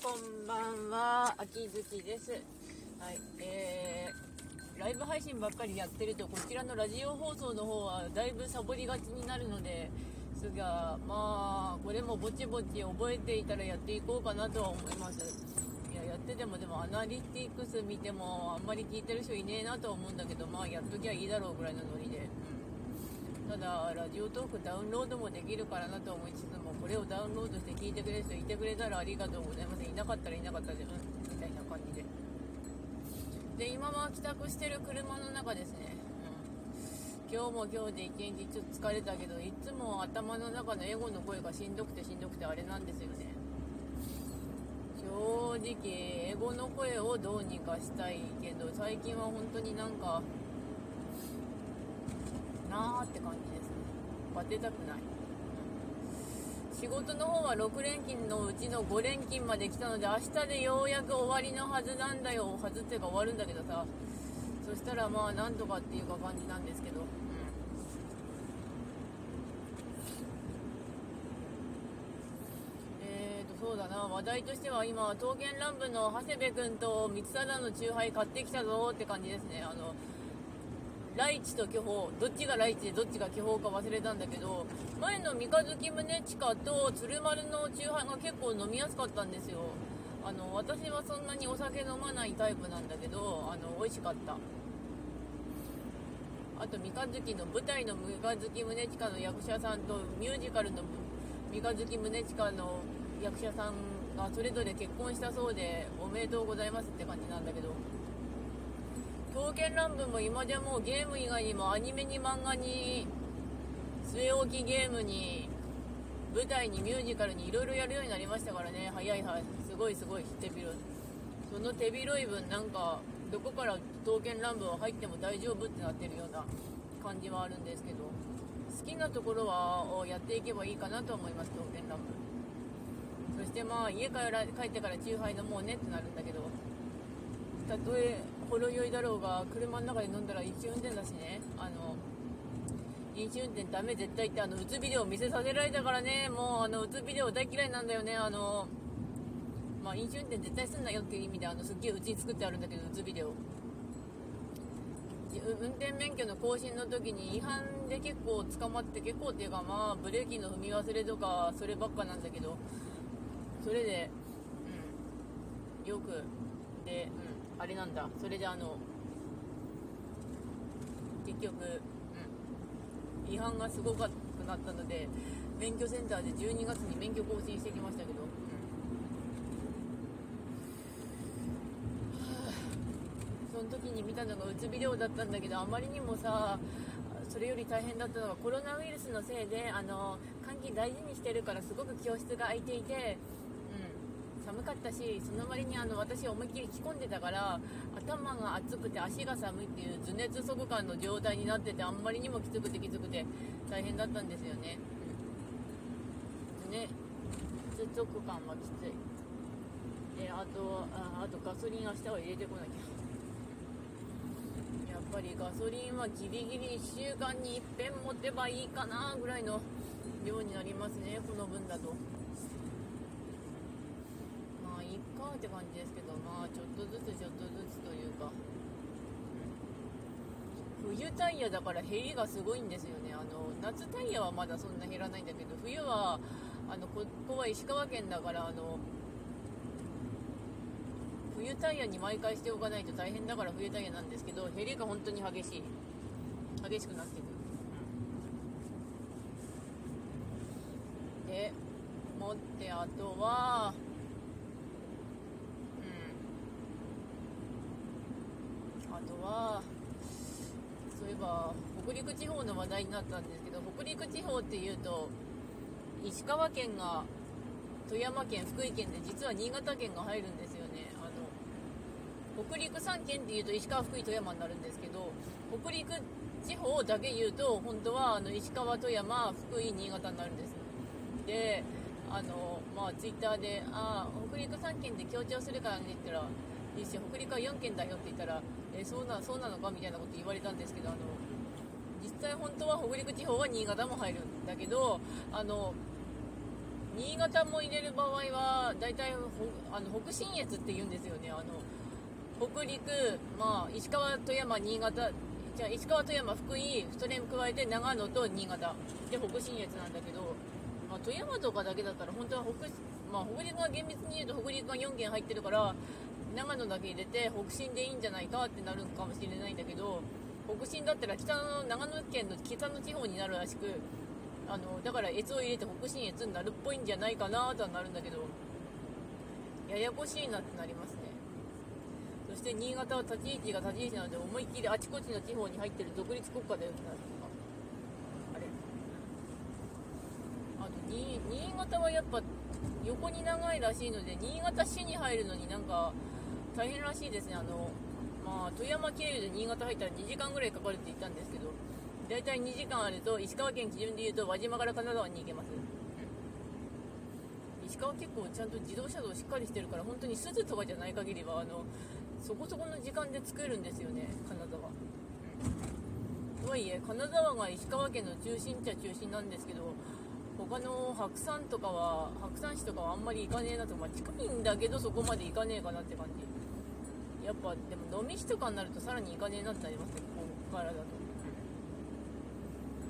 こんばんは、秋月です。はい、えー、ライブ配信ばっかりやってると、こちらのラジオ放送の方はだいぶサボりがちになるので、すが、まあ、これもぼちぼち覚えていたらやっていこうかなとは思います。いや、やってても、でもアナリティクス見ても、あんまり聞いてる人いねえなとは思うんだけど、まあ、やっときゃいいだろうぐらいのノリで。うん、ただ、ラジオトークダウンロードもできるからなと思いつつも、これをダウンロードして聞いてくれる人いてくれたらありがとうございます。いなかったらいなかったで、うん、みたいな感じで。で、今は帰宅してる車の中ですね。うん、今日も今日で一日ちょっと疲れたけど、いつも頭の中のエゴの声がしんどくてしんどくてあれなんですよね。正直、エゴの声をどうにかしたいけど、最近は本当になんか、なーって感じですね。バテたくない。仕事の方は6連勤のうちの5連勤まで来たので、明日でようやく終わりのはずなんだよ。はずっていうか終わるんだけどさ。そしたらまあなんとかっていうか感じなんですけど。うん。えーと、そうだな。話題としては今、刀剣乱舞の長谷部君と三貞の酎ハイ買ってきたぞって感じですね。あの、ライチと巨峰、どっちがライチでどっちが巨峰か忘れたんだけど、前の三日月宗近と鶴丸のチューハイが結構飲みやすかったんですよ。あの、私はそんなにお酒飲まないタイプなんだけど、あの、美味しかった。あと、三日月の舞台の三日月宗近の役者さんと、ミュージカルの三日月宗近の役者さんがそれぞれ結婚したそうで、おめでとうございますって感じなんだけど、刀剣乱舞も今でもゲーム以外にもアニメに漫画に据え置きゲームに舞台にミュージカルにいろいろやるようになりましたからね。早いはい。すごいすごい手広い。その手広い分なんかどこから刀剣乱舞は入っても大丈夫ってなってるような感じはあるんですけど。好きなところはやっていけばいいかなと思います刀剣乱舞。そしてまあ家から帰ってからチューハイ飲もうねってなるんだけど。たとえほろ酔いだろうが車の中で飲んだら飲酒運転だしね。あの飲酒運転ダメ絶対ってあのうつビデオ見せさせられたからね。もうあのうつビデオ大嫌いなんだよね。あのまあ飲酒運転絶対すんなよっていう意味であのすっげえうちに作ってあるんだけどうつビデオ運転免許の更新の時に違反で結構捕まって結構っていうかまあブレーキの踏み忘れとかそればっかなんだけど。それでうん。よくでうん。あれなんだ。それであの結局、うん、違反がすごくなったので免許センターで12月に免許更新してきましたけど、うん。その時に見たのがうつビデオだったんだけどあまりにもさそれより大変だったのがコロナウイルスのせいであの換気大事にしてるからすごく教室が空いていて寒かったしその割にあの私思いっきり着込んでたから頭が熱くて足が寒いっていう頭熱足感の状態になっててあんまりにもきつくてきつくて大変だったんですよね、うん、ね接続感はきついであとああとガソリン明日は入れてこなきゃ。やっぱりガソリンはギリギリ1週間にいっぺん持てばいいかなぐらいの量になりますねこの分だと。いって感じですけどまあちょっとずつちょっとずつというか冬タイヤだから減りがすごいんですよね。あの夏タイヤはまだそんな減らないんだけど冬はあのここは石川県だからあの冬タイヤに毎回しておかないと大変だから冬タイヤなんですけど減りが本当に激しい。激しくなってくる、うん、で持ってあとはあとはそういえば北陸地方の話題になったんですけど北陸地方っていうと石川県が富山県福井県で実は新潟県が入るんですよね。あの北陸3県っていうと石川福井富山になるんですけど北陸地方だけ言うと本当はあの石川富山福井新潟になるんです。であのまあツイッターで「ああ北陸3県で強調するからね」って言ったらいいし北陸は4県だよって言ったら、え、そうなそうなのかみたいなこと言われたんですけどあの実際本当は北陸地方は新潟も入るんだけどあの新潟も入れる場合は大体あの北信越って言うんですよね。あの北陸、まあ、石川、富山、新潟じゃあ石川、富山、福井それに加えて長野と新潟。で北信越なんだけど、まあ、富山とかだけだったら本当は北,、まあ、北陸が厳密に言うと北陸が4県入ってるから長野だけ入れて北進でいいんじゃないかってなるかもしれないんだけど北進だったら北の長野県の北の地方になるらしくあのだから越を入れて北信越になるっぽいんじゃないかなとはなるんだけどややこしいなってなりますね。そして新潟は立ち位置が立ち位置なので思いっきりあちこちの地方に入ってる独立国家だよってなるあれ？あと新潟はやっぱ横に長いらしいので新潟市に入るのになんか大変らしいですね。あのまあ富山経由で新潟入ったら2時間ぐらいかかるって言ったんですけど大体2時間あると石川県基準でいうと輪島から金沢に行けます、石川結構ちゃんと自動車道しっかりしてるから本当に鈴とかじゃない限りはあのそこそこの時間で作るんですよね金沢、とはいえ金沢が石川県の中心っちゃ中心なんですけど他の白山とかは白山市とかはあんまり行かねえなとまあ、近いんだけどそこまで行かねえかなって感じ。やっぱでも飲み市とかになるとさらに行かねえなってなりますねここからだと。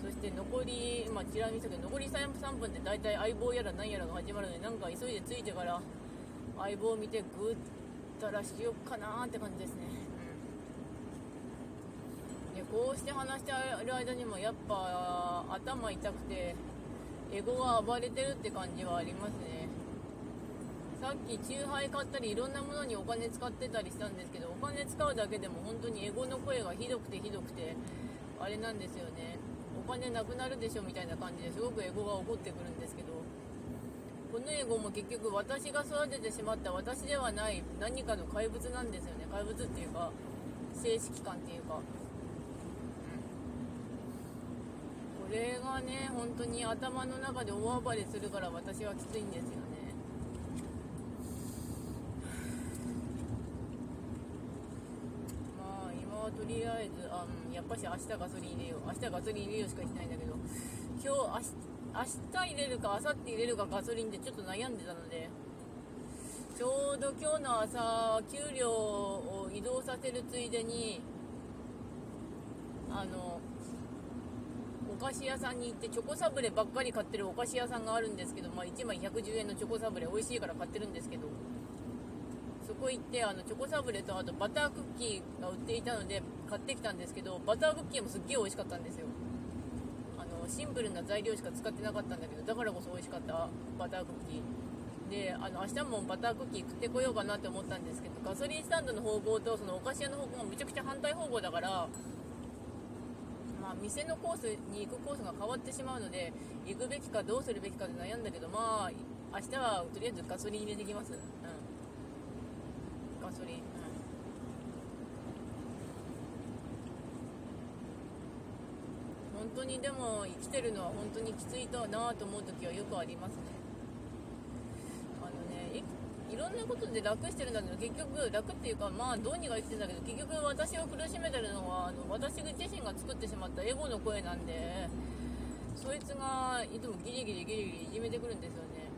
そして残り、まあ、ちら見せたけど残り 3, 3分で大体相棒やら何やらが始まるのでなんか急いでついてから相棒を見てぐったらしよっかなーって感じですね、でこうして話してる間にもやっぱ頭痛くてエゴが暴れてるって感じはありますねさっきチューハイ買ったりいろんなものにお金使ってたりしたんですけどお金使うだけでも本当にエゴの声がひどくてひどくてあれなんですよね。お金なくなるでしょみたいな感じですごくエゴが起こってくるんですけど。このエゴも結局私が育ててしまった私ではない何かの怪物なんですよね。怪物っていうか正式感っていうか。これがね本当に頭の中で大暴れするから私はきついんですよねとりあずあ、うん、やっぱし明日ガソリン入れよう。明日ガソリン入れようしか言ってないんだけど。今日明日入れるか明後日入れるかガソリンでちょっと悩んでたので。ちょうど今日の朝給料を移動させるついでにあのお菓子屋さんに行ってチョコサブレばっかり買ってるお菓子屋さんがあるんですけど、まあ、1枚110円のチョコサブレ美味しいから買ってるんですけど。こ行ってあのチョコサブレとあとバタークッキーが売っていたので買ってきたんですけどバタークッキーもすっげえ美味しかったんですよ。あのシンプルな材料しか使ってなかったんだけどだからこそ美味しかったバタークッキー。であの明日もバタークッキー食ってこようかなって思ったんですけどガソリンスタンドの方向とそのお菓子屋の方向がめちゃくちゃ反対方向だからまあ、店のコースに行くコースが変わってしまうので行くべきかどうするべきかで悩んだけどまあ明日はとりあえずガソリン入れてきます、うん。ガソリン、うん、本当にでも生きてるのは本当にきついとなと思う時はよくありますね。あのねいろんなことで楽してるんだけど結局楽っていうかまあどうにか生きてるんだけど結局私を苦しめてるのはあの私自身が作ってしまったエゴの声なんでそいつがいつもギリギリギリギリいじめてくるんですよね。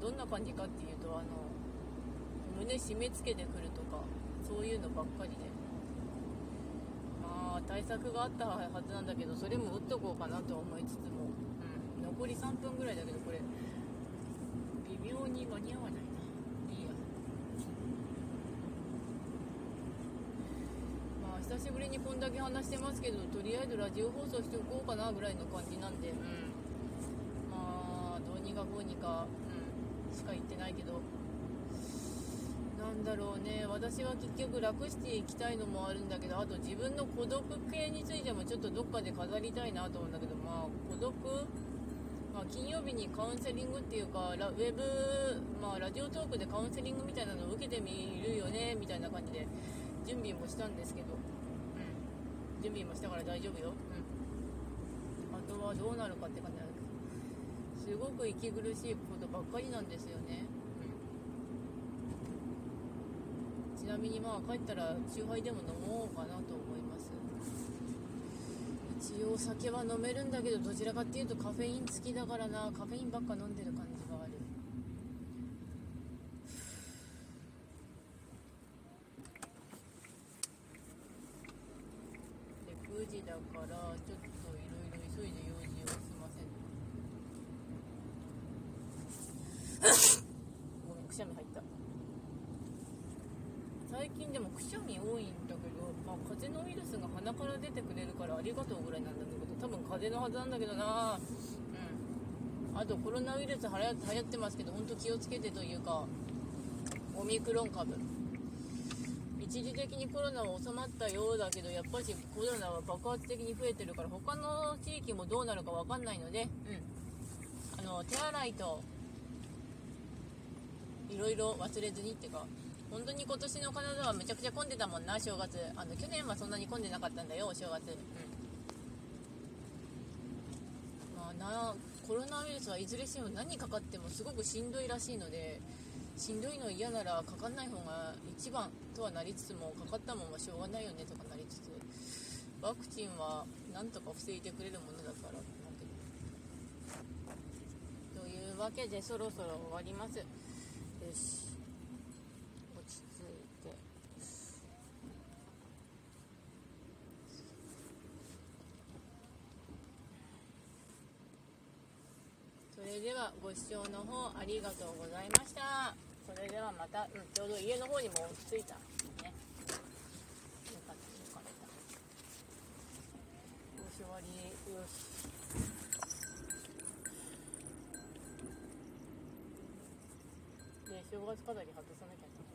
どんな感じかっていうとあの胸締め付けてくるとかそういうのばっかりで。まあ対策があったはずなんだけどそれも打っとこうかなと思いつつも、うん、残り3分ぐらいだけどこれ微妙に間に合わないな。いいや。まあ久しぶりにこんだけ話してますけどとりあえずラジオ放送しておこうかなぐらいの感じなんで、うん、まあどうにかこうにかしか言ってないけど。なんだろうね。私は結局楽していきたいのもあるんだけどあと自分の孤独系についてもちょっとどっかで飾りたいなと思うんだけどまあ孤独？まあ、金曜日にカウンセリングっていうかラウェブ、まあ、ラジオトークでカウンセリングみたいなのを受けてみるよねみたいな感じで準備もしたんですけど、うん、準備もしたから大丈夫よ、うん、あとはどうなるかって感じなんだすごく息苦しいことばっかりなんですよね、うん、ちなみにまあ帰ったら酎ハイでも飲もうかなと思います。一応酒は飲めるんだけどどちらかっていうとカフェイン付きだからな。カフェインばっか飲んでる感じがある。で9時だからちょっといろいろ急いで用事を済ませんごめんくしゃみ入った最近でもくしゃみ多いんだけど、まあ、風邪のウイルスが鼻から出てくれるからありがとうぐらいなんだけど多分風邪のはずなんだけどな。うん。あとコロナウイルスはや流行ってますけど本当気をつけてというかオミクロン株。一時的にコロナは収まったようだけどやっぱりコロナは爆発的に増えてるから他の地域もどうなるか分かんないので、うん、あの手洗いといろいろ忘れずにっていうか本当に今年のカナダはめちゃくちゃ混んでたもんな正月。あの去年はそんなに混んでなかったんだよお正月。うん。まあなコロナウイルスはいずれにせよ何かかってもすごくしんどいらしいのでしんどいの嫌ならかかんない方が一番とはなりつつもかかったもんはしょうがないよねとかなりつつワクチンはなんとか防いでくれるものだからというわけでそろそろ終わります。よし落ち着いてそれではご視聴の方ありがとうございました。それではまた、うん、ちょうど家の方にも落ち着いた。ね。よかった。よかった。よし終わり。よし。で正月飾り外さなきゃ。な